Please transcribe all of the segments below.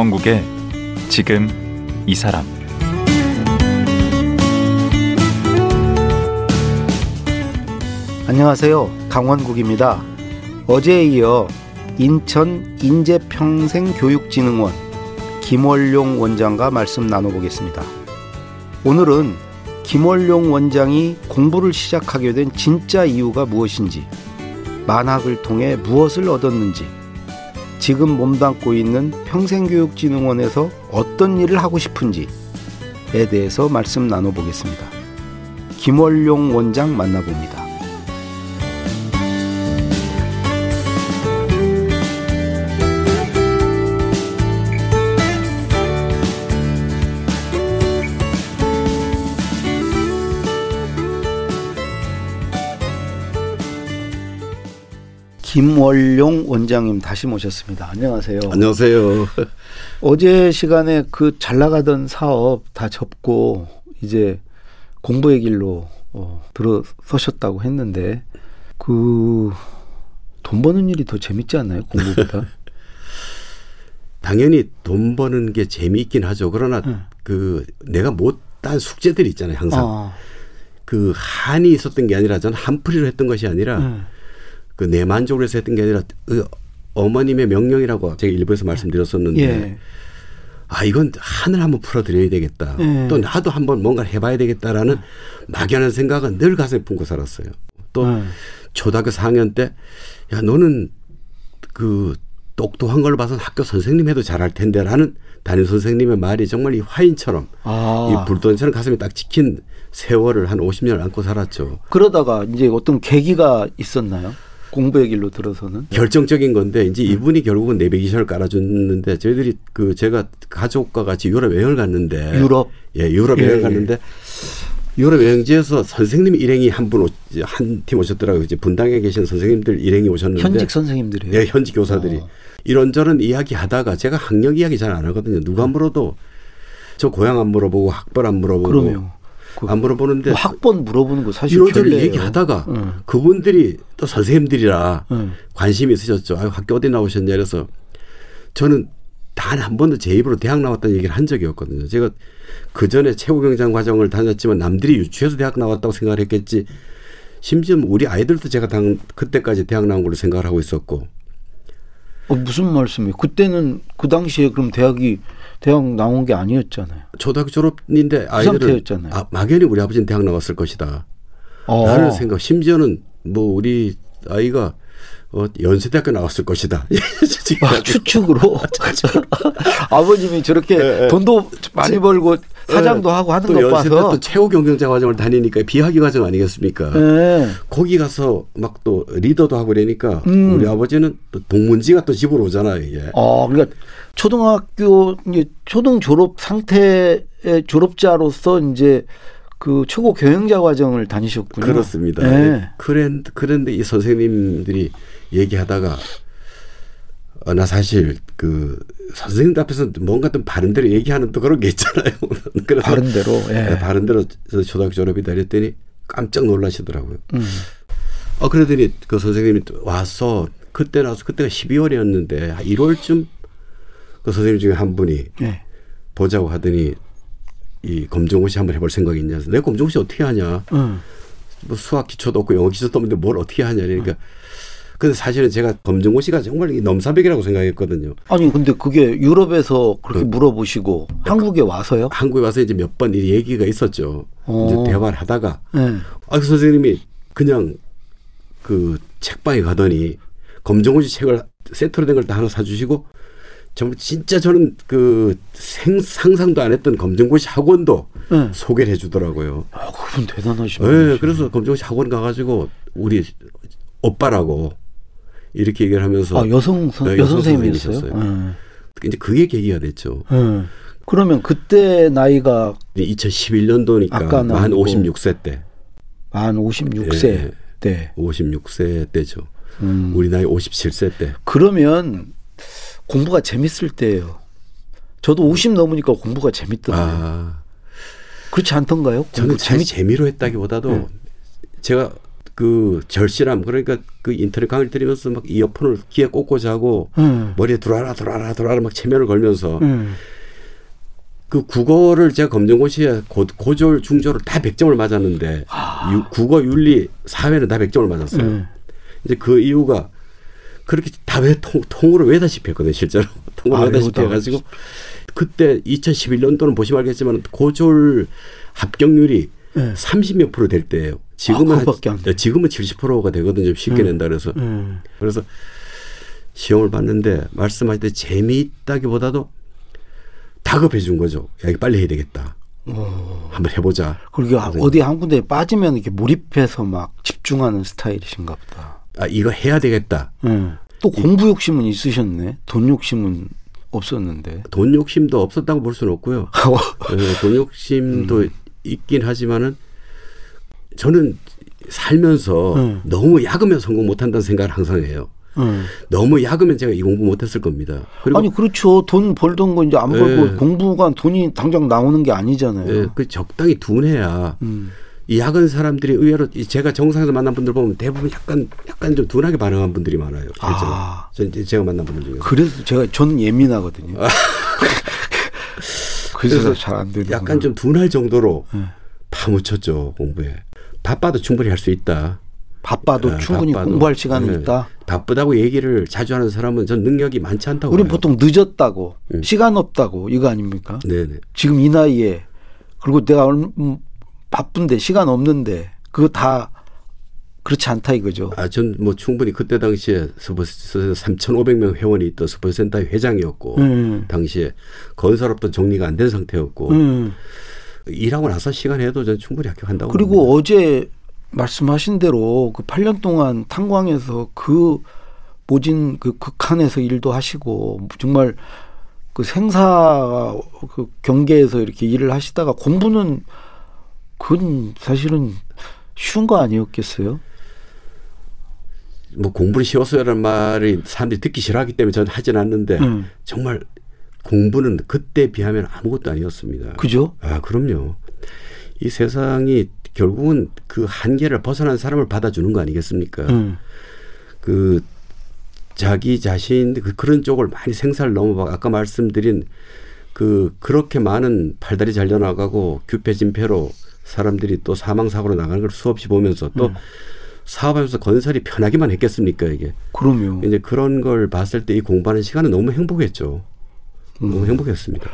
강원국의 지금 이 사람 안녕하세요. 강원국입니다. 어제에 이어 인천 인재평생교육진흥원 김월용 원장과 말씀 나눠보겠습니다. 오늘은 김월용 원장이 공부를 시작하게 된 진짜 이유가 무엇인지, 만학을 통해 무엇을 얻었는지, 지금 몸담고 있는 평생교육진흥원에서 어떤 일을 하고 싶은지에 대해서 말씀 나눠보겠습니다. 김월용 원장 만나봅니다. 김월용 원장님 다시 모셨습니다. 안녕하세요. 안녕하세요. 어제 시간에 그 잘 나가던 사업 다 접고 이제 공부의 길로 어, 들어서셨다고 했는데 그 돈 버는 일이 더 재밌지 않나요? 공부보다? 당연히 돈 버는 게 재미있긴 하죠. 그러나 네. 그 내가 못한 숙제들이 있잖아요. 항상 아, 그 한이 있었던 게 아니라 저는 한풀이로 했던 것이 아니라 네. 그 내 만족을 해서 했던 게 아니라 그 어머님의 명령이라고 제가 일부에서 말씀드렸었는데 예. 아 이건 한을 한번 풀어드려야 되겠다. 예. 또 나도 한번 뭔가를 해봐야 되겠다라는 막연한 생각은 늘 가슴에 품고 살았어요. 또 네. 초등학교 4학년 때 야 너는 그 똑똑한 걸 봐서 학교 선생님 해도 잘할 텐데라는 담임 선생님의 말이 정말 이 화인처럼 아, 이 불돈처럼 가슴에 딱 찍힌 세월을 한 50년을 안고 살았죠. 그러다가 이제 어떤 계기가 있었나요? 공부의 길로 들어서는? 결정적인 건데 이제 음. 이분이 결국은 내비게이션을 깔아줬는데 저희들이 그 제가 가족과 같이 유럽 여행을 갔는데 유럽? 예 유럽 예, 여행 예. 갔는데 유럽 여행지에서 선생님 일행이 한 분 한 팀 오셨더라고요. 이제 분당에 계신 선생님들 일행이 오셨는데 현직 선생님들이에요. 예, 현직 교사들이 어. 이런저런 이야기 하다가 제가 학력 이야기 잘 안 하거든요. 누가 물어도 저 고향 안 물어보고 학벌 안 물어보고 그럼요. 그안 물어보는데 뭐 학번 물어보는 거 사실 이런저런. 얘기하다가 응. 그분들이 또 선생님들이라 응. 관심이 있으셨죠. 아유, 학교 어디 나오셨냐 그래서 저는 단 한 번도 제 입으로 대학 나왔다는 얘기를 한 적이 없거든요. 제가 그 전에 최고경장 과정을 다녔지만 남들이 유치해서 대학 나왔다고 생각을 했겠지. 심지어 우리 아이들도 제가 당 그때까지 대학 나온 걸로 생각을 하고 있었고 어, 무슨 말씀이에요? 그때는 그 당시에 그럼 대학이 대학 나온 게 아니었잖아요. 초등학교 졸업인데 아이들은 상태였잖아요. 아, 막연히 우리 아버지는 대학 나왔을 것이다. 어. 라는 생각. 심지어는 뭐 우리 아이가 어, 연세대학교 나왔을 것이다. 아, 추측으로 아버님이 저렇게 돈도 많이 벌고 사장도 하고 하는 또거 연세대 봐서 또 최고 경영자 과정을 다니니까 비학위 과정 아니겠습니까? 네. 거기 가서 막 또 리더도 하고 그러니까 음. 우리 아버지는 또 동문지가 또 집으로 오잖아요 이게. 어, 그러니까 초등학교 이제 초등 졸업 상태의 졸업자로서 이제 그 최고 경영자 과정을 다니셨군요. 그렇습니다. 네. 그런 그런데 이 선생님들이 얘기하다가 어, 나 사실 그 선생님들 앞에서 뭔가 좀 바른 대로 얘기하는 또 그런 게 있잖아요. 그래서 바른 대로. 예. 네, 바른 대로 저 초등학교 졸업이다 이랬더니 깜짝 놀라시더라고요. 음. 어 그러더니 그 선생님이 또 와서 그때 나서 그때가 12월이었는데 1월쯤 그 선생님 중에 한 분이 예. 보자고 하더니 이 검정고시 한번 해볼 생각이 있냐. 내가 검정고시 어떻게 하냐. 음. 뭐 수학 기초도 없고 영어 기초도 없는데 뭘 어떻게 하냐. 그러니까 근데 사실은 제가 검정고시가 정말 이 넘사벽이라고 생각했거든요. 아니 근데 그게 유럽에서 그렇게 그- 물어보시고 한국에 와서요? 한국에 와서 이제 몇번이 얘기가 있었죠. 어. 이제 대화를 하다가 예. 아, 그 선생님이 그냥 그 책방에 가더니 검정고시 책을 세트로 된 걸 다 하나 사주시고 정말 진짜 저는 그 생, 상상도 안 했던 검정고시 학원도 예. 소개를 해주더라고요. 아, 그분 대단하시네. 네, 그래서 검정고시 학원 가가지고 우리 오빠라고 이렇게 얘기를 하면서 아 여성 선, 네, 여성. 선생님이셨어요. 이제 그게 계기가 됐죠. 예. 예. 그러면 그때 나이가 2011년도니까 아까 만 나오고. 56세 때, 만 56세 예. 때. 56세 때죠. 음. 우리 나이 57세 때. 그러면 공부가 재밌을 때예요. 저도 50 넘으니까 공부가 재밌던데. 아, 그렇지 않던가요? 저는 재밌 재미로 했다기보다도 네. 제가 그 절실함 그러니까 그 인터넷 강의를 들으면서 막 이어폰을 귀에 꽂고 자고 음. 머리에 들어와라 들어와라 들어와라 막 체면을 걸면서 음. 그 국어를 제가 검정고시에 고, 고졸 중졸을 다 100점을 맞았는데 유, 국어 윤리 사회는 다 100점을 맞았어요. 음. 이제 그 이유가 그렇게 다외 통, 통으로 외다시피 했거든요, 실제로. 통으로 아, 외다시피. 해가지고 그때 2011년도는 보시면 알겠지만 고졸 합격률이 네. 30몇 프로 될 때예요. 지금은 아, 돼. 지금은 70%가 되거든요. 좀 쉽게 낸다 그래서. 음. 그래서 시험을 봤는데 말씀하실 때 재미있다기보다도 다급해 준 거죠. 야, 이거 빨리 해야 되겠다. 한번 해보자. 그리고 어디 한 군데 빠지면 이렇게 몰입해서 막 집중하는 스타일이신가 보다. 아, 이거 해야 되겠다. 음. 또 공부 욕심은 있으셨네. 돈 욕심은 없었는데. 돈 욕심도 없었다고 볼 수는 없고요. 예, 돈 욕심도 있긴 하지만은 저는 살면서 음. 너무 야그면 성공 못한다는 생각을 항상 해요. 음. 너무 야그면 제가 이 공부 못했을 겁니다. 아니 그렇죠. 돈 벌던 거 이제 안 벌고 예. 공부가 돈이 당장 나오는 게 아니잖아요. 예, 그 적당히 둔해야 음. 이 야근 사람들이 의외로 이 제가 정상에서 만난 분들 보면 대부분 약간 약간 좀 둔하게 반응한 분들이 많아요. 아. 전 이제 제가 만난 분들 중에. 그래서 제가 전 예민하거든요. 그래서 잘 안 되는. 약간 좀 둔할 정도로 예. 파묻혔죠 공부에. 바빠도 충분히 할 수 있다. 바빠도 아, 충분히 바빠도. 공부할 시간이 네. 있다. 바쁘다고 얘기를 자주 하는 사람은 전 능력이 많지 않다고. 봐요. 보통 늦었다고 음. 시간 없다고 이거 아닙니까? 네네. 지금 이 나이에 그리고 내가 얼- 음, 바쁜데 시간 없는데 그거 다 그렇지 않다 이거죠. 아, 전 뭐 충분히 그때 당시에 스포츠 3,500명 회원이 있던 스포츠센터의 회장이었고, 음. 당시에 건설업도 정리가 안 된 상태였고, 음. 일하고 나서 시간 해도 전 충분히 합격한다고. 그리고 봅니다. 어제 말씀하신 대로 그 8년 동안 탄광에서 그 모진 그 극한에서 일도 하시고 정말 그 생사 그 경계에서 이렇게 일을 하시다가 공부는 그건 사실은 쉬운 거 아니었겠어요? 뭐 공부를 쉬웠어요라는 말이 사람들이 듣기 싫어하기 때문에 저는 하진 않는데, 음. 정말 공부는 그때 비하면 아무것도 아니었습니다. 그죠? 아, 그럼요. 이 세상이 결국은 그 한계를 벗어난 사람을 받아주는 거 아니겠습니까? 음. 그 자기 자신 그 그런 쪽을 많이 생사를 넘어봐 아까 말씀드린 그 그렇게 많은 팔다리 잘려 나가고 규폐 진폐로 사람들이 또 사망 사고로 나가는 걸 수없이 보면서 또 사업하면서 건설이 편하기만 했겠습니까 이게 그럼요. 이제 그런 걸 봤을 때 이 공부하는 시간은 너무 행복했죠 너무 행복했습니다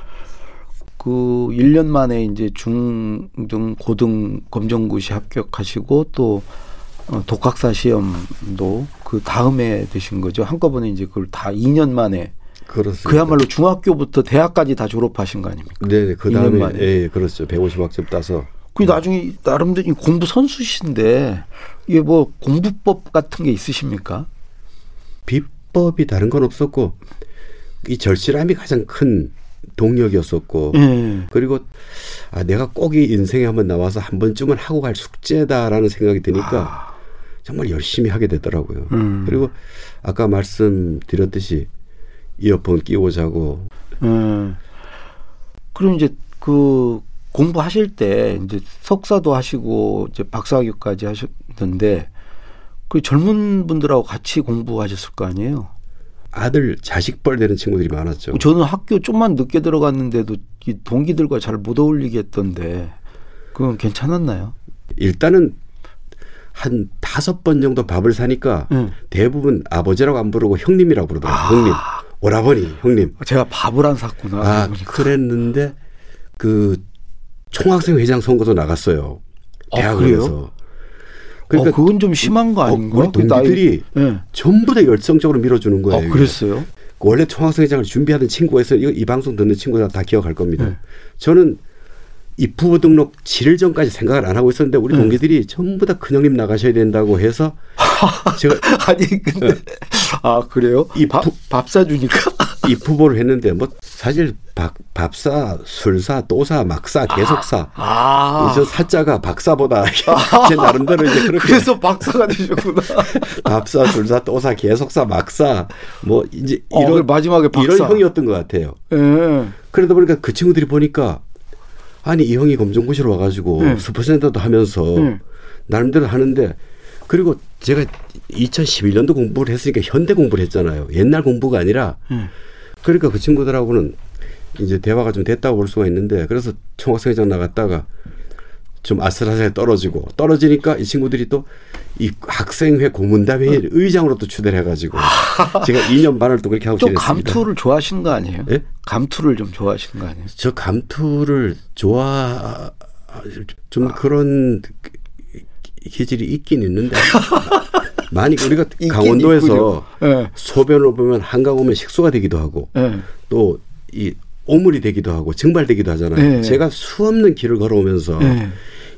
그 1년 만에 이제 중등 고등 검정고시 합격하시고 또 어, 독학사 시험도 그 다음에 되신 거죠. 한꺼번에 이제 그걸 다 2년 만에 그렇습니다 그야말로 중학교부터 대학까지 다 졸업하신 거 아닙니까? 네네 그 2년 다음에 만에. 예 그렇죠 150학점 따서 그 나중에 나름대로 이 공부 선수신데 이게 뭐 공부법 같은 게 있으십니까? 비법이 다른 건 없었고 이 절실함이 가장 큰 동력이었었고 예. 그리고 아 내가 꼭 이 인생에 한번 나와서 한 번쯤은 하고 갈 숙제다라는 생각이 드니까 정말 열심히 하게 되더라고요. 음. 그리고 아까 말씀드렸듯이 이어폰 끼고 자고 예. 그럼 이제 그 공부하실 때 이제 석사도 하시고 이제 박사학위까지 하셨는데 그 젊은 분들하고 같이 공부하셨을 거 아니에요? 아들 자식벌 되는 친구들이 많았죠. 저는 학교 좀만 늦게 들어갔는데도 이 동기들과 잘 못 어울리겠던데 그건 괜찮았나요? 일단은 한 다섯 번 정도 밥을 사니까 응. 대부분 아버지라고 안 부르고 형님이라고 부르더라고요. 형님. 오라버니, 형님. 제가 밥을 안 샀구나. 아, 그랬는데 그 총학생 회장 선거도 나갔어요. 아, 대학원에서. 그러니까 어, 그건 좀 심한 거 어, 아닌가? 우리 그 나이- 동기들이 예. 전부 다 열성적으로 밀어주는 거예요. 아, 이게. 그랬어요? 원래 총학생회장을 준비하던 친구가 있어요. 이거 이 방송 듣는 친구들 다 기억할 겁니다. 네. 저는 입후보 등록 7일 전까지 생각을 안 하고 있었는데 우리 네. 동기들이 전부 다 큰형님 나가셔야 된다고 해서 제가 아니 근데 아 그래요? 이 밥, 부- 밥 사주니까 입후보를 했는데 뭐 사실 밥, 밥사, 술사, 또사, 막사, 계속사 아저 사자가 박사보다 제 나름대로 이제 그렇게 그래서 박사가 되셨구나. 밥사, 술사, 또사, 계속사, 막사 뭐 이제 어, 이런 마지막에 박사. 이런 형이었던 것 같아요. 예. 그러다 보니까 그 친구들이 보니까 아니 이 형이 검정고시로 와가지고 네. 스포센터도 하면서 네. 나름대로 하는데 그리고 제가 2011년도 공부를 했으니까 현대 공부를 했잖아요. 옛날 공부가 아니라 음. 그러니까 그 친구들하고는 이제 대화가 좀 됐다고 볼 수가 있는데 그래서 총학생회장 나갔다가 좀 아슬아슬하게 떨어지고 떨어지니까 이 친구들이 또 이 학생회 고문단회 의장으로 또 추대를 해가지고 제가 2년 반을 또 그렇게 하고 좀 지냈습니다. 감투를 좋아하시는 거 아니에요? 예? 감투를 좀 좋아하시는 거 아니에요? 저 감투를 좋아 좀 그런 기질이 있긴 있는데 많이 우리가 강원도에서 있군요. 예. 소변을 보면 한강 오면 식수가 되기도 하고 예. 또이 오물이 되기도 하고 증발되기도 하잖아요. 네. 제가 수없는 길을 걸어오면서 네.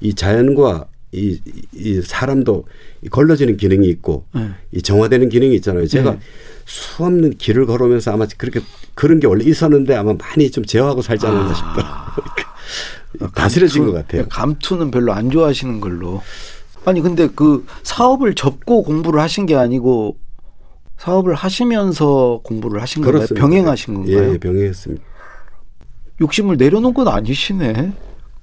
이 자연과 이, 이 사람도 이 걸러지는 기능이 있고 네. 이 정화되는 기능이 있잖아요. 제가 네. 수없는 길을 걸어오면서 아마 그렇게 그런 게 원래 있었는데 아마 많이 좀 제어하고 살지 않았나 싶더라고요. 다스려진 것 같아요. 감투는 별로 안 좋아하시는 걸로. 아니 근데 그 사업을 접고 공부를 하신 게 아니고 사업을 하시면서 공부를 하신 건가요? 그렇습니다. 병행하신 건가요? 예, 병행했습니다. 욕심을 내려놓은 건 아니시네.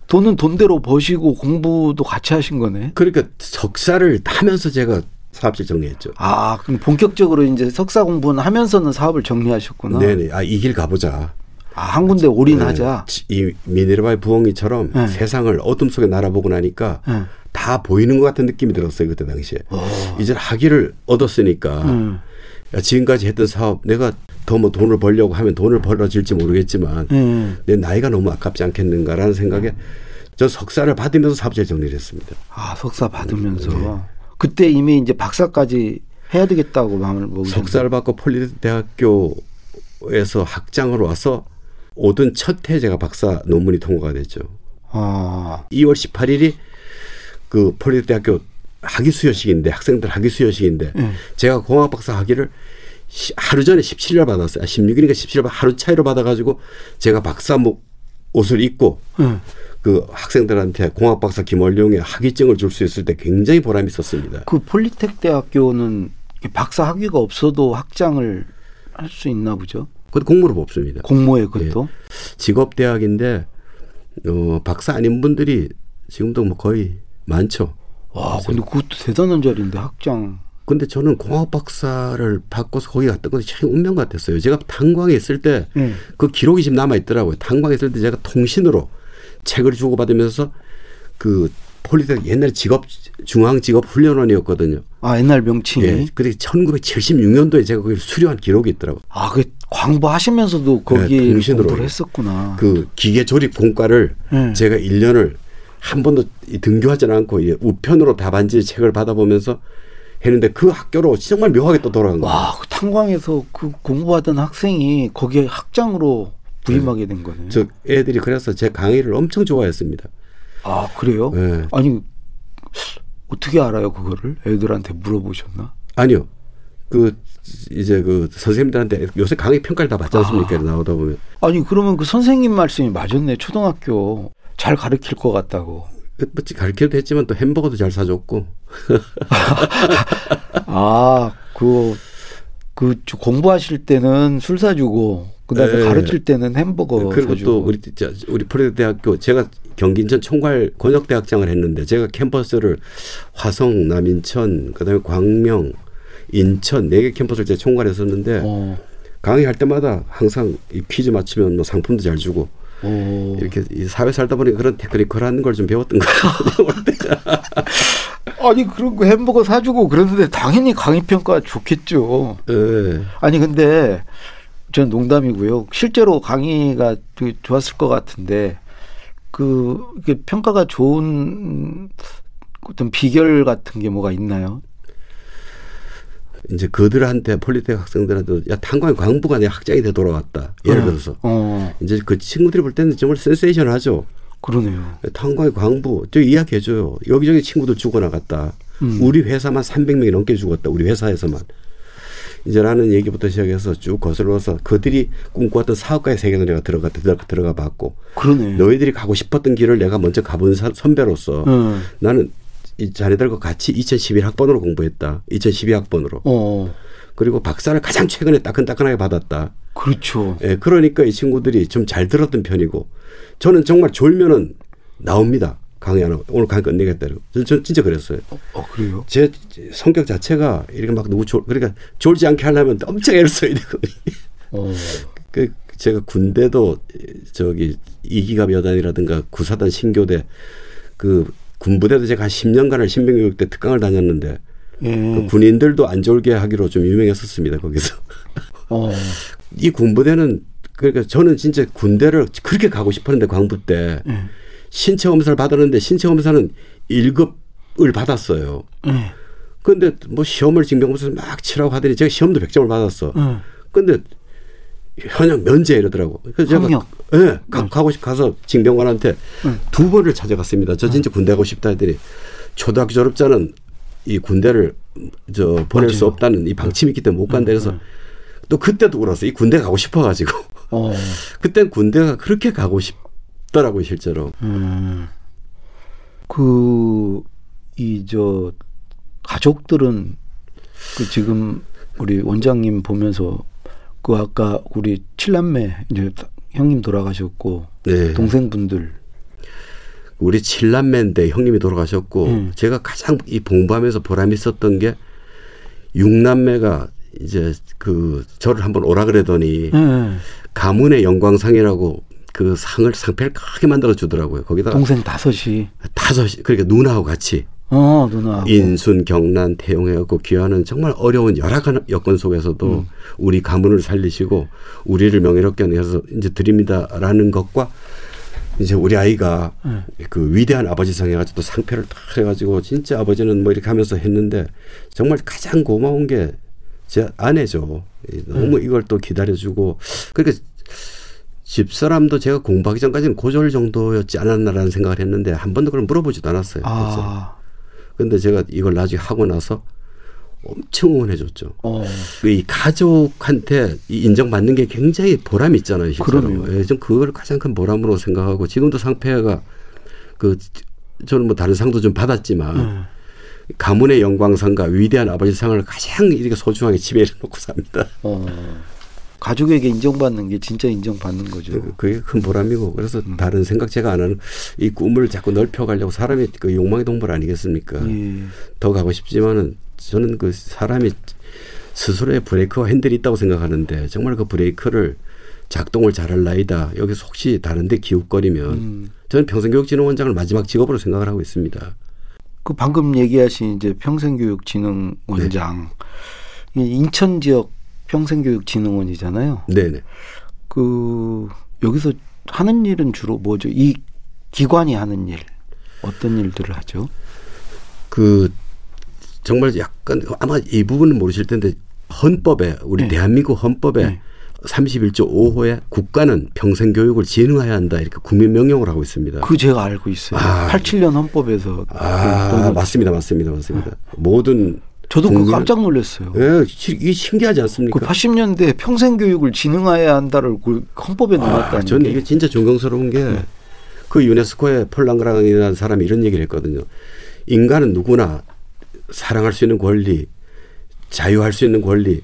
돈은 돈대로 버시고 공부도 같이 하신 거네. 그러니까 석사를 하면서 제가 사업실 정리했죠. 아, 그럼 본격적으로 이제 석사 공부는 하면서는 사업을 정리하셨구나. 네네. 아, 이 길 가보자. 아, 한 군데 올인하자. 네, 이 미네르바의 부엉이처럼 네. 세상을 어둠 속에 날아보고 나니까 네. 다 보이는 것 같은 느낌이 들었어요 그때 당시에. 오. 이제 학위를 얻었으니까 음. 야, 지금까지 했던 사업 내가 더 뭐 돈을 벌려고 하면 돈을 벌어질지 모르겠지만 음. 내 나이가 너무 아깝지 않겠는가라는 생각에 저 석사를 받으면서 사업체 정리를 했습니다. 아, 석사 받으면서. 네. 그때 이미 이제 박사까지 해야 되겠다고 마음을 먹으셨 석사를 받고 폴리 대학교에서 학장으로 와서 오던 첫해 제가 박사 논문이 통과가 됐죠. 아, 2월 18일이 그 폴리대학교 학위 수여식인데 학생들 학위 수여식인데 음. 제가 공학 박사 학위를 시- 하루 전에 17일 받았어요. 16일인가 17일 하루 차이로 받아가지고 제가 박사목 옷을 입고 응. 그 학생들한테 공학 박사 김원룡의 학위증을 줄 수 있을 때 굉장히 보람이 있었습니다. 그 폴리텍 대학교는 박사 학위가 없어도 학장을 할 수 있나 보죠. 그것도 공무로 뽑습니다. 공모에 그것도. 직업 대학인데 어, 박사 아닌 분들이 지금도 뭐 거의 많죠. 와, 근데 그것도 대단한 자리인데 학장. 근데 저는 공학 박사를 받고서 거기 갔던 것이 참 운명 같았어요. 제가 탄광에 있을 때그 음. 기록이 지금 남아 있더라고요. 탄광에 있을 때 제가 통신으로 책을 주고받으면서 그 폴리텍 옛날 직업 중앙 직업 훈련원이었거든요. 아, 옛날 명칭이. 예. 근데 1976년도에 제가 거기 수료한 기록이 있더라고요. 아, 그 광부하시면서도 거기 네, 통신으로. 공부를 했었구나. 그 기계 조립 공과를 음. 제가 1년을 한 번도 이 등교하지 않고 이 우편으로 답안지 책을 받아보면서 했는데 그 학교로 정말 묘하게 또 돌아간 거예요. 와, 그 탄광에서 그 공부하던 학생이 거기에 학장으로 부임하게 된 거네. 저 애들이 그래서 제 강의를 엄청 좋아했습니다. 아, 그래요? 네. 아니, 어떻게 알아요, 그거를? 애들한테 물어보셨나? 아니요. 그 이제 그 선생님들한테 요새 강의 평가를 다 받지 않습니까? 나오다 보면 아니, 그러면 그 선생님 말씀이 맞았네. 초등학교 잘 가르칠 것 같다고. 끝끝이 가르쳐도 했지만 또 햄버거도 잘 사줬고 아, 그, 그 공부하실 때는 술 사주고, 그 다음에 네. 가르칠 때는 햄버거 그리고 사주고. 또 우리 저- 우리 프레대학교 제가 경기 인천 총괄 권역대학장을 했는데 제가 캠퍼스를 화성, 남인천, 그다음에 광명, 인천 네 개 캠퍼스를 제가 총괄했었는데 어, 강의할 때마다 항상 이 퀴즈 맞추면 뭐 상품도 잘 주고 어. 이렇게 이 사회 살다 보니까 그런 테크니컬한 걸 좀 배웠던 것 같아요. 아니, 그런 거 햄버거 사주고 그러는데 당연히 강의 평가 좋겠죠. 예. 아니, 근데 전 농담이고요. 실제로 강의가 되게 좋았을 것 같은데, 그, 평가가 좋은 어떤 비결 같은 게 뭐가 있나요? 이제 그들한테 폴리텍 학생들한테 야 탄광 광부가 내 학장이 돼 돌아왔다. 예를 어, 들어서 어, 이제 그 친구들이 볼 때는 정말 센세이션하죠. 그러네요. 탄광의 광부 저 이야기해줘요. 여기저기 친구들 죽어나갔다. 음. 우리 회사만 300명이 넘게 죽었다. 우리 회사에서만. 이제 라는 얘기부터 시작해서 쭉 거슬러서 그들이 꿈꿔왔던 사업가의 세계로 내가 들어가 들어가, 들어가 봤고 그러네. 너희들이 가고 싶었던 길을 내가 먼저 가본 사- 선배로서 어, 나는 이 자네들과 같이 2011학번으로 공부했다. 2012학번으로. 어, 그리고 박사를 가장 최근에 따끈따끈하게 받았다. 그렇죠. 예, 그러니까 이 친구들이 좀 잘 들었던 편이고 저는 정말 졸면은 나옵니다. 강의 안 하고 오늘 강의 끝내겠다. 이러고. 저, 저 진짜 그랬어요. 어, 어, 그래요? 제 성격 자체가 이렇게 막 누구 졸 그러니까 졸지 않게 하려면 엄청 애를 써야 되거든요. 어. 그 제가 군대도 저기 이기갑 여단이라든가 구사단 신교대 그 군부대도 제가 한 10년간을 신병교육대 특강을 다녔는데 예. 그 군인들도 안 졸게 하기로 좀 유명했었습니다 거기서 어. 이 군부대는 그러니까 저는 진짜 군대를 그렇게 가고 싶었는데 광부 때 예. 신체 검사를 받았는데 신체 검사는 1급을 받았어요. 예. 근데 뭐 시험을 징병검사 막 치라고 하더니 제가 시험도 100점을 받았어. 예. 근데 현역 면제 이러더라고. 그래서 제가 현역? 예, 가, 가고 싶 가서 징병관한테 응. 두 번을 찾아갔습니다. 저 진짜 군대 가고 싶다 했더니 초등학교 졸업자는 이 군대를 저 보낼 수 맞아요. 없다는 이 방침이 있기 때문에 못 간다 그래서 또 그때도 울었어. 이 군대 가고 싶어 가지고. 어. 그땐 군대가 그렇게 가고 싶 더라고요, 실제로. 음. 그, 이, 저, 가족들은 그 지금 우리 원장님 보면서 그 아까 우리 칠남매 이제 형님 돌아가셨고 네. 동생분들 우리 칠남매인데 형님이 돌아가셨고 음. 제가 가장 이 봉부하면서 보람 있었던 게 육남매가 이제 그 저를 한번 오라 그러더니 예. 가문의 영광상이라고 그 상을 상패를 크게 만들어 주더라고요. 거기다 동생 다섯이 다섯 그러니까 누나하고 같이 어 누나 인순, 경란, 태용해갖고 귀하는 정말 어려운 열악한 여건 속에서도 음. 우리 가문을 살리시고 우리를 명예롭게 해서 이제 드립니다라는 것과 이제 우리 아이가 음. 그 위대한 아버지상 해가지고 또 상패를 딱 해가지고 진짜 아버지는 뭐 이렇게 하면서 했는데 정말 가장 고마운 게 제 아내죠. 이 음. 너무 이걸 또 기다려주고 그러니까 집사람도 제가 공부하기 전까지는 고졸 정도였지 않았나라는 생각을 했는데 한 번도 그걸 물어보지도 않았어요. 그래서 아 근데 제가 이걸 나중에 하고 나서 엄청 응원해 줬죠. 어. 이 가족한테 이 인정받는 게 굉장히 보람이 있잖아요. 그럼요. 예, 좀 그걸 가장 큰 보람으로 생각하고 지금도 상패가 그 저는 뭐 다른 상도 좀 받았지만 음. 가문의 영광상과 위대한 아버지 상을 가장 이렇게 소중하게 집에 놓고 삽니다. 어. 가족에게 인정받는 게 진짜 인정받는 거죠. 그- 그게 큰 보람이고 그래서 다른 생각 제가 안 하는 이 꿈을 자꾸 넓혀가려고 사람이 그 욕망의 동물 아니겠습니까? 예. 더 가고 싶지만은 저는 그 사람이 스스로의 브레이크와 핸들이 있다고 생각하는데 정말 그 브레이크를 작동을 잘할 나이다. 여기서 혹시 다른데 기웃거리면 음. 저는 평생교육진흥원장을 마지막 직업으로 생각을 하고 있습니다. 그 방금 얘기하신 이제 평생교육진흥원장 이 인천 지역 평생교육진흥원이잖아요. 네네. 그 여기서 하는 일은 주로 뭐죠? 이 기관이 하는 일 어떤 일들을 하죠? 그 정말 약간 아마 이 부분은 모르실 텐데 헌법에 우리 네. 대한민국 헌법에 네. 31조 5호에 국가는 평생 교육을 진흥해야 한다 이렇게 국민 명령을 하고 있습니다. 그 제가 알고 있어요. 아. 87년 헌법에서 아 그 맞습니다, 맞습니다, 맞습니다. 모든 저도 그거 국민은- 깜짝 놀랐어요. 예, 시- 이게 신기하지 않습니까? 그 80년대 평생 교육을 진흥해야 한다를 그 헌법에 아, 넣었다는 저는 게 이게 진짜 존경스러운 게 네. 그 유네스코의 폴랑그랑이라는 사람이 이런 얘기를 했거든요. 인간은 누구나 사랑할 수 있는 권리, 자유할 수 있는 권리,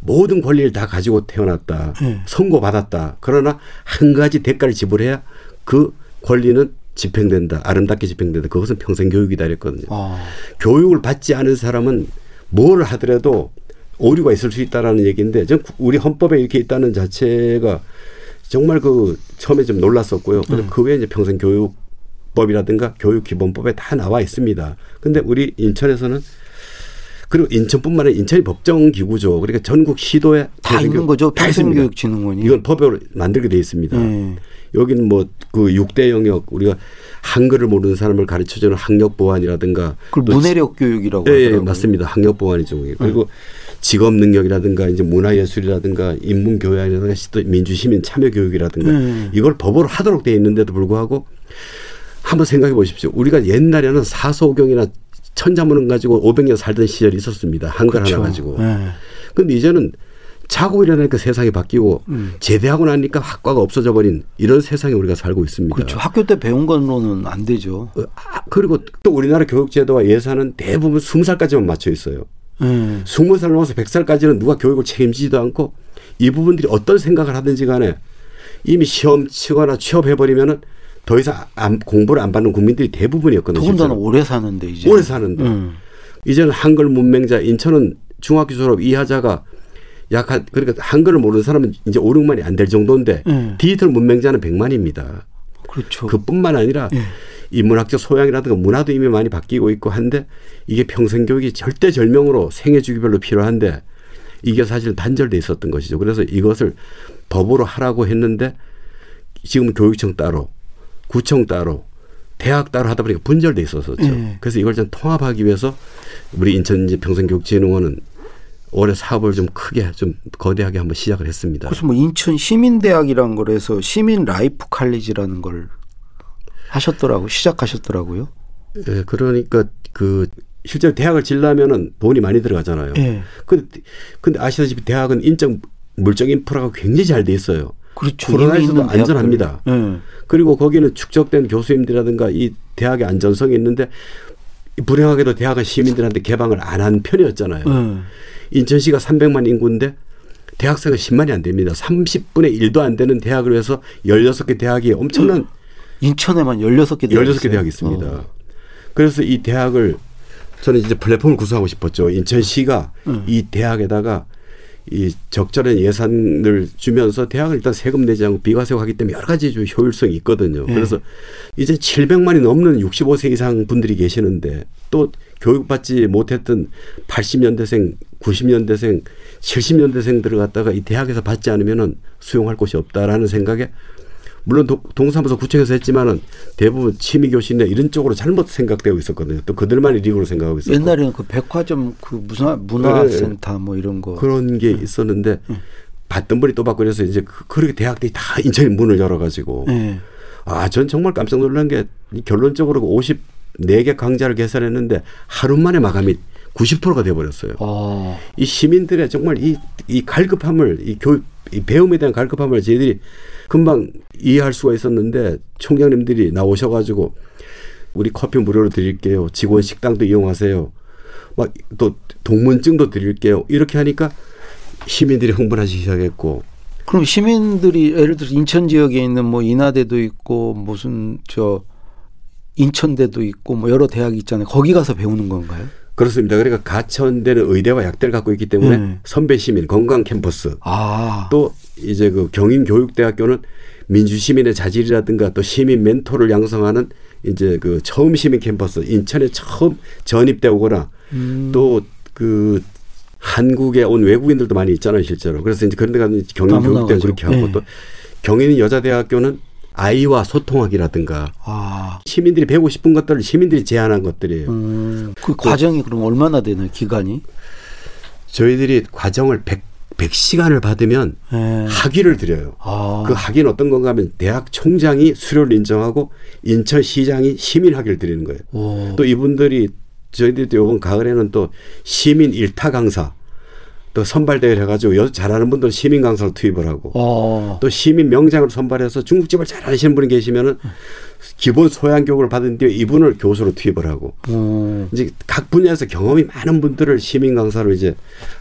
모든 권리를 다 가지고 태어났다. 네. 선고받았다. 그러나 한 가지 대가를 지불해야 그 권리는 집행된다. 아름답게 집행된다. 그것은 평생 교육이다 이랬거든요. 아, 교육을 받지 않은 사람은 뭘 하더라도 오류가 있을 수 있다라는 얘기인데 전 우리 헌법에 이렇게 있다는 자체가 정말 그 처음에 좀 놀랐었고요. 근데 그 외에 이제 평생 교육법이라든가 교육 기본법에 다 나와 있습니다. 근데 우리 인천에서는 그리고 인천뿐만 아니라 인천이 법정 기구죠. 그러니까 전국 시도에 다 있는 거죠. 다 있습니다. 평생교육진흥원이. 이건 법으로 만들게 돼 있습니다. 네. 여기는 뭐 그 육대 영역 우리가 한글을 모르는 사람을 가르쳐 주는 학력 보완이라든가 또 문해력 교육이라고 예, 예. 맞습니다. 학력 보완이죠. 그리고 직업 능력이라든가 이제 문화 예술이라든가 인문 교양이라든가 또 민주 시민 참여 교육이라든가 네. 이걸 법으로 하도록 돼 있는데도 불구하고 한번 생각해 보십시오. 우리가 옛날에는 사소경이나 천자문을 가지고 500년 살던 시절이 있었습니다. 한글 그렇죠. 하나 가지고. 네. 근데 이제는 자고 일어나니까 세상이 바뀌고 음. 제대하고 나니까 학과가 없어져 버린 이런 세상에 우리가 살고 있습니다. 그렇죠. 학교 때 배운 것으로는 안 되죠. 어, 아, 그리고 또 우리나라 교육제도와 예산은 대부분 20살까지만 맞춰 있어요. 네. 20살 넘어서 100살까지는 누가 교육을 책임지지도 않고 이 부분들이 어떤 생각을 하든지 간에 이미 시험 치거나 취업해버리면은 더 이상 안, 공부를 안 받는 국민들이 대부분이었거든요. 더군다나. 오래 사는데 이제. 오래 사는데. 음. 이제는 한글 문맹자 인천은 중학교 졸업 이하자가 약한 그러니까 한글을 모르는 사람은 이제 5, 6만이 안 될 정도인데 음. 디지털 문맹자는 100만입니다. 그렇죠. 그뿐만 아니라 예. 인문학적 소양이라든가 문화도 이미 많이 바뀌고 있고 한데 이게 평생 교육이 절대 절명으로 생애 주기별로 필요한데 이게 사실 단절돼 있었던 것이죠. 그래서 이것을 법으로 하라고 했는데 지금 교육청 따로 구청 따로 대학 따로 하다 보니까 분절돼 있었었죠. 예. 그래서 이걸 좀 통합하기 위해서 우리 인천 평생교육진흥원은 올해 사업을 좀 크게 좀 거대하게 한번 시작을 했습니다. 그래서 뭐 인천 시민대학이라는 걸 해서 시민 라이프 칼리지라는 걸 하셨더라고 시작하셨더라고요. 예, 그러니까 그 실제로 대학을 지려면은 돈이 많이 들어가잖아요. 예. 근데, 근데 아시다시피 대학은 인적 물적 인프라가 굉장히 잘 돼 있어요. 그렇죠. 코로나에서도 안전합니다. 예. 그리고 거기는 축적된 교수님들이라든가 이 대학의 안전성이 있는데 불행하게도 대학은 시민들한테 개방을 안 한 편이었잖아요. 예. 인천시가 300만 인구인데 대학생은 10만이 안 됩니다. 30분의 1도 안 되는 대학을 위해서 16개 대학이 엄청난 인천에만 16개 대학 16개 대학이 있습니다. 어. 그래서 이 대학을 저는 이제 플랫폼을 구성하고 싶었죠. 인천시가 음. 이 대학에다가 이 적절한 예산을 주면서 대학을 일단 세금 내지 않고 비과세로 하기 때문에 여러 가지 좀 효율성이 있거든요. 예. 그래서 이제 700만이 넘는 65세 이상 분들이 계시는데 또 교육받지 못했던 80년대생, 90년대생, 70년대생 들어갔다가 이 대학에서 받지 않으면은 수용할 곳이 없다라는 생각에 물론 도- 동사무소 구청에서 했지만은 대부분 취미 교실이나 이런 쪽으로 잘못 생각되고 있었거든요. 또 그들만의 리그로 생각하고 있었고 옛날에는 그 백화점 그 문화 문화센터 뭐 이런 거 그런 게 있었는데 받던 분이 또 받고 그래서 이제 그- 그렇게 대학들이 다 인천에 문을 열어가지고 예. 아, 전 정말 깜짝 놀란 게 결론적으로 54개 강좌를 개설했는데 하루 만에 마감이 90%가 돼버렸어요. 어. 이 시민들의 정말 이, 이 갈급함을 이 교육 이 배움에 대한 갈급함을 저희들이 금방 이해할 수가 있었는데 총장님들이 나오셔가지고 우리 커피 무료로 드릴게요. 직원 식당도 이용하세요. 막 또 동문증도 드릴게요. 이렇게 하니까 시민들이 흥분하기 시작했고 그럼 시민들이 예를 들어서 인천 지역에 있는 뭐 인하대도 있고 무슨 저 인천대도 있고 뭐 여러 대학이 있잖아요. 거기 가서 배우는 건가요? 그렇습니다. 그러니까 가천대는 의대와 약대를 갖고 있기 때문에 음. 선배 시민 건강 캠퍼스 아. 또 이제 그 경인교육대학교는 민주시민의 자질이라든가 또 시민 멘토를 양성하는 이제 그 처음 시민 캠퍼스 인천에 처음 전입돼 오거나 음. 또그 한국에 온 외국인들도 많이 있잖아요 실제로 그래서 이제 그런 데 가면 경인 교육대 나오죠. 그렇게 하고 네. 또 경인 여자대학교는 아이와 소통하기라든가 아. 시민들이 배우고 싶은 것들을 시민들이 제안한 것들이에요. 음. 그 과정이 그럼 얼마나 되나요? 기간이? 저희들이 과정을 100, 100시간을 받으면 예. 학위를 드려요. 아. 그 학위는 어떤 건가 하면 대학 총장이 수료를 인정하고 인천시장이 시민 학위를 드리는 거예요. 오. 또 이분들이 저희들도 이번 가을에는 또 시민 일타 강사 또 선발대회를 해가지고 여 잘하는 분들은 시민 강사로 투입을 하고 어. 또 시민 명장으로 선발해서 중국집을 잘하시는 분이 계시면은 기본 소양 교육을 받은 뒤에 이분을 교수로 투입을 하고 어. 이제 각 분야에서 경험이 많은 분들을 시민 강사로 이제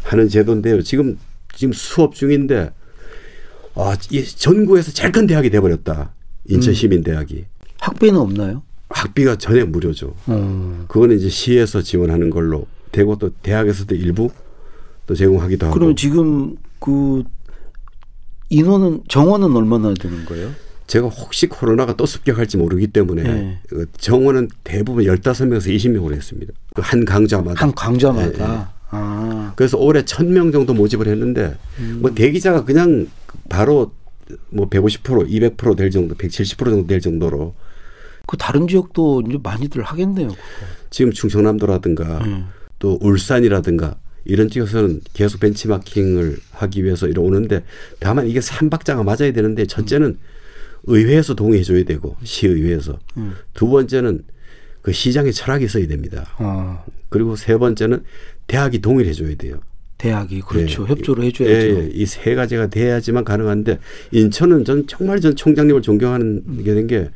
하는 제도인데요. 지금 지금 수업 중인데 아, 이 전국에서 제일 큰 대학이 돼 버렸다. 인천 시민 대학이 학비는 없나요? 학비가 전액 무료죠. 어. 그거는 이제 시에서 지원하는 걸로 되고 또 대학에서도 일부 또 제공하기도 하고. 그럼 지금 그 인원은 정원은 얼마나 되는 거예요? 제가 혹시 코로나가 또 습격할지 모르기 때문에 네. 그 정원은 대부분 15명에서 20명으로 했습니다. 그한 강좌마다. 한 강좌마다. 예, 예. 아. 그래서 올해 1000명 정도 모집을 했는데 뭐 대기자가 그냥 바로 뭐 150%, 200%될 정도, 170% 정도 될 정도로 그 다른 지역도 이제 많이들 하겠네요. 그거. 지금 충청남도라든가 음. 또 울산이라든가 이런 지역에서는 계속 벤치마킹을 하기 위해서 이러 오는데 다만 이게 삼박자가 맞아야 되는데 첫째는 의회에서 동의해 줘야 되고 시의회에서 음. 두 번째는 그 시장의 철학이 있어야 됩니다. 어. 그리고 세 번째는 대학이 동의를 해줘야 돼요. 대학이 그렇죠. 예. 협조를 예, 해줘야죠. 예. 이세 가지가 돼야지만 가능한데 인천은 전 정말 전 총장님을 존경하는 게된 게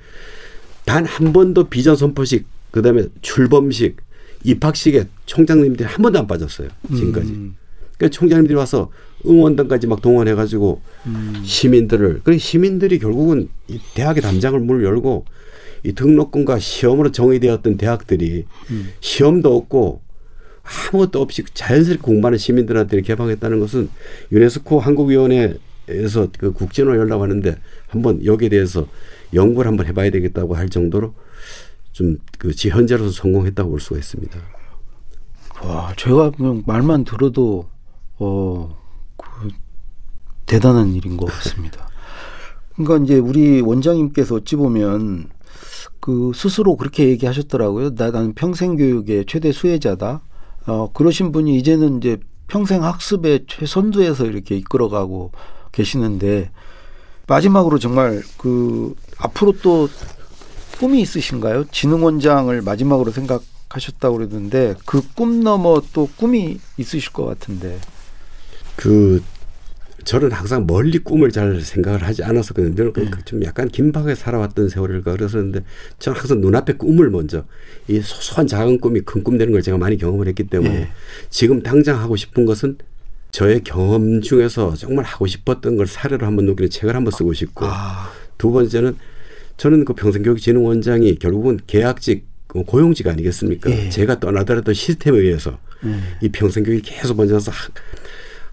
단 한 번도 비전 선포식 그다음에 출범식 입학식에 총장님들이 한 번도 안 빠졌어요 지금까지. 음. 그러니까 총장님들이 와서 응원단까지 막 동원해가지고 음. 시민들을 그 시민들이 결국은 이 대학의 담장을 문을 열고 이 등록금과 시험으로 정의되었던 대학들이 음. 시험도 없고 아무것도 없이 자연스럽게 공부하는 시민들한테 개방했다는 것은 유네스코 한국위원회에서 그 국진으로 연락 왔는데 한번 여기에 대해서 연구를 한번 해봐야 되겠다고 할 정도로 좀그 현재로서 성공했다고 볼 수가 있습니다. 와, 제가 그냥 말만 들어도 어, 그 대단한 일인 것 같습니다. 그러니까 이제 우리 원장님께서 어찌 보면 그 스스로 그렇게 얘기하셨더라고요. 나, 나는 평생 교육의 최대 수혜자다. 어, 그러신 분이 이제는 이제 평생 학습의 최선두에서 이렇게 이끌어가고 계시는데 마지막으로 정말 그 앞으로 또 꿈이 있으신가요? 진흥원장을 마지막으로 생각하셨다고 그러는데 그 꿈 넘어 또 꿈이 있으실 것 같은데. 그 저는 항상 멀리 꿈을 잘 생각을 하지 않았었거든요. 늘 네. 좀 약간 긴박하게 살아왔던 세월일까 그랬었는데 저는 항상 눈앞에 꿈을 먼저 이 소소한 작은 꿈이 큰 꿈 되는 걸 제가 많이 경험을 했기 때문에 네. 지금 당장 하고 싶은 것은 저의 경험 중에서 정말 하고 싶었던 걸 사례로 한번 녹이는 책을 한번 쓰고 싶고 아. 두 번째는 저는 그 평생교육진흥원장이 결국은 계약직 뭐 고용직 아니겠습니까? 예. 제가 떠나더라도 시스템에 의해서 음. 이 평생교육이 계속 번져서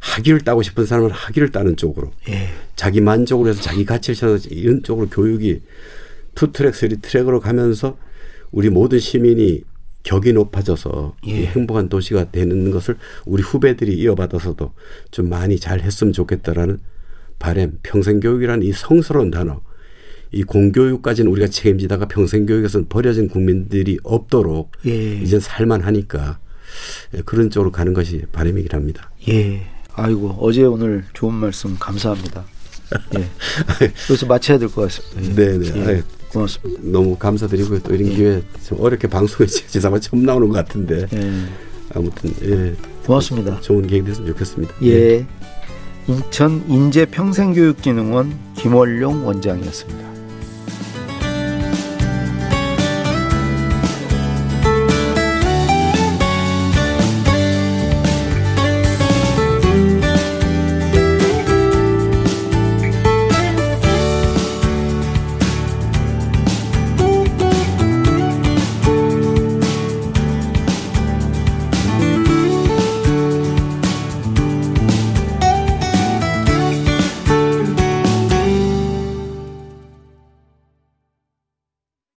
학위를 따고 싶은 사람은 학위를 따는 쪽으로 예. 자기 만족을 해서 자기 가치를 찾아서 이런 쪽으로 교육이 two track, three track으로 가면서 우리 모든 시민이 격이 높아져서 예. 행복한 도시가 되는 것을 우리 후배들이 이어받아서도 좀 많이 잘 했으면 좋겠다라는 바램, 평생교육이라는 이 성스러운 단어 이 공교육까지는 우리가 책임지다가 평생교육에서는 버려진 국민들이 없도록 예. 이제 살만하니까 그런 쪽으로 가는 것이 바람이긴 합니다. 예. 아이고 어제 오늘 좋은 말씀 감사합니다. 예. 여기서 마쳐야 될 것 같습니다. 예. 네네. 예. 고맙습니다. 너무 감사드리고요. 또 이런 예. 기회 좀 어렵게 방송에 지사마 처음 나오는 것 같은데 예. 아무튼 예. 고맙습니다. 좋은 계획 됐으면 좋겠습니다. 예. 예. 인천 인재평생교육진흥원 김원룡 원장이었습니다.